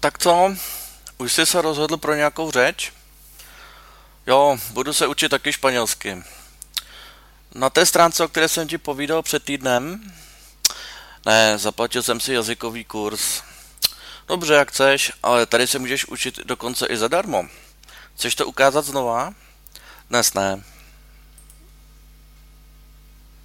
Tak co? Už jsi se rozhodl pro nějakou řeč? Jo, budu se učit taky španělsky. Na té stránce, o které jsem ti povídal před týdnem? Ne, zaplatil jsem si jazykový kurz. Dobře, jak chceš, ale tady se můžeš učit dokonce i zadarmo. Chceš to ukázat znova? Dnes ne.